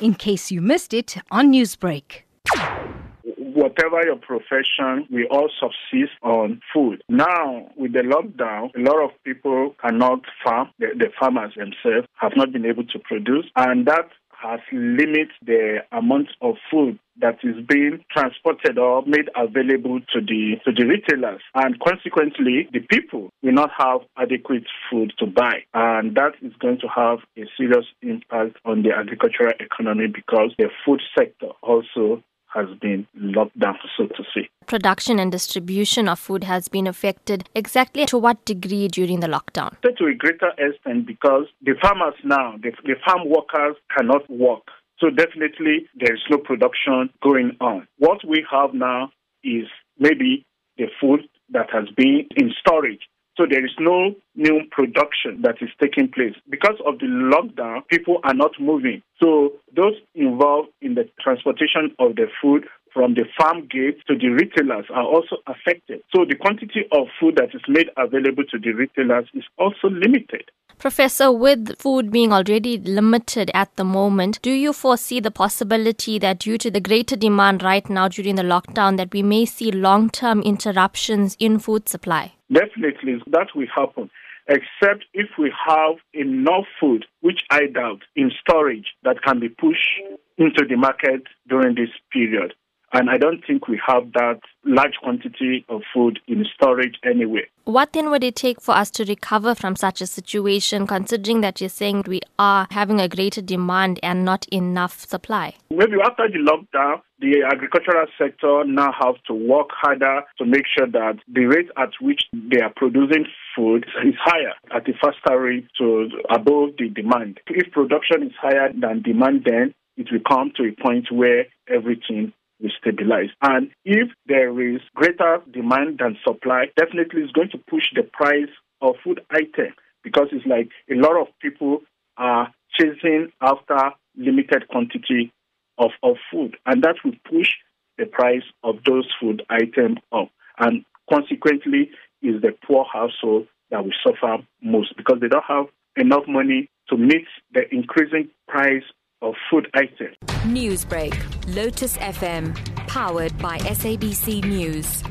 in case you missed it on Newsbreak. Whatever your profession, we all subsist on food. Now, with the lockdown, a lot of people cannot farm. The, the farmers themselves have not been able to produce, and that has limited the amount of food that is being transported or made available to the to the retailers. And consequently the people will not have adequate food to buy. And that is going to have a serious impact on the agricultural economy because the food sector also has been locked down, so to say. Production and distribution of food has been affected. Exactly to what degree during the lockdown? To a greater extent, because the farmers now, the, the farm workers cannot work. So definitely there is no production going on. What we have now is maybe the food that has been in storage so there is no new production that is taking place. Because of the lockdown, people are not moving. So those involved in the transportation of the food from the farm gate to the retailers are also affected. So the quantity of food that is made available to the retailers is also limited. Professor, with food being already limited at the moment, do you foresee the possibility that due to the greater demand right now during the lockdown that we may see long-term interruptions in food supply? Definitely, that will happen. Except if we have enough food, which I doubt, in storage that can be pushed into the market during this period. And I don't think we have that large quantity of food in storage anyway. What then would it take for us to recover from such a situation, considering that you're saying we are having a greater demand and not enough supply? Maybe after the lockdown, the agricultural sector now have to work harder to make sure that the rate at which they are producing food is higher at a faster rate to above the demand. If production is higher than demand, then it will come to a point where everything will stabilize. And if there is greater demand than supply, definitely it's going to push the price of food item because it's like a lot of people are chasing after limited quantity of, of food, and that will push the price of those food items up. And consequently, is the poor household that will suffer most because they don't have enough money to meet the increasing price of food items. Newsbreak, Lotus FM, powered by SABC News.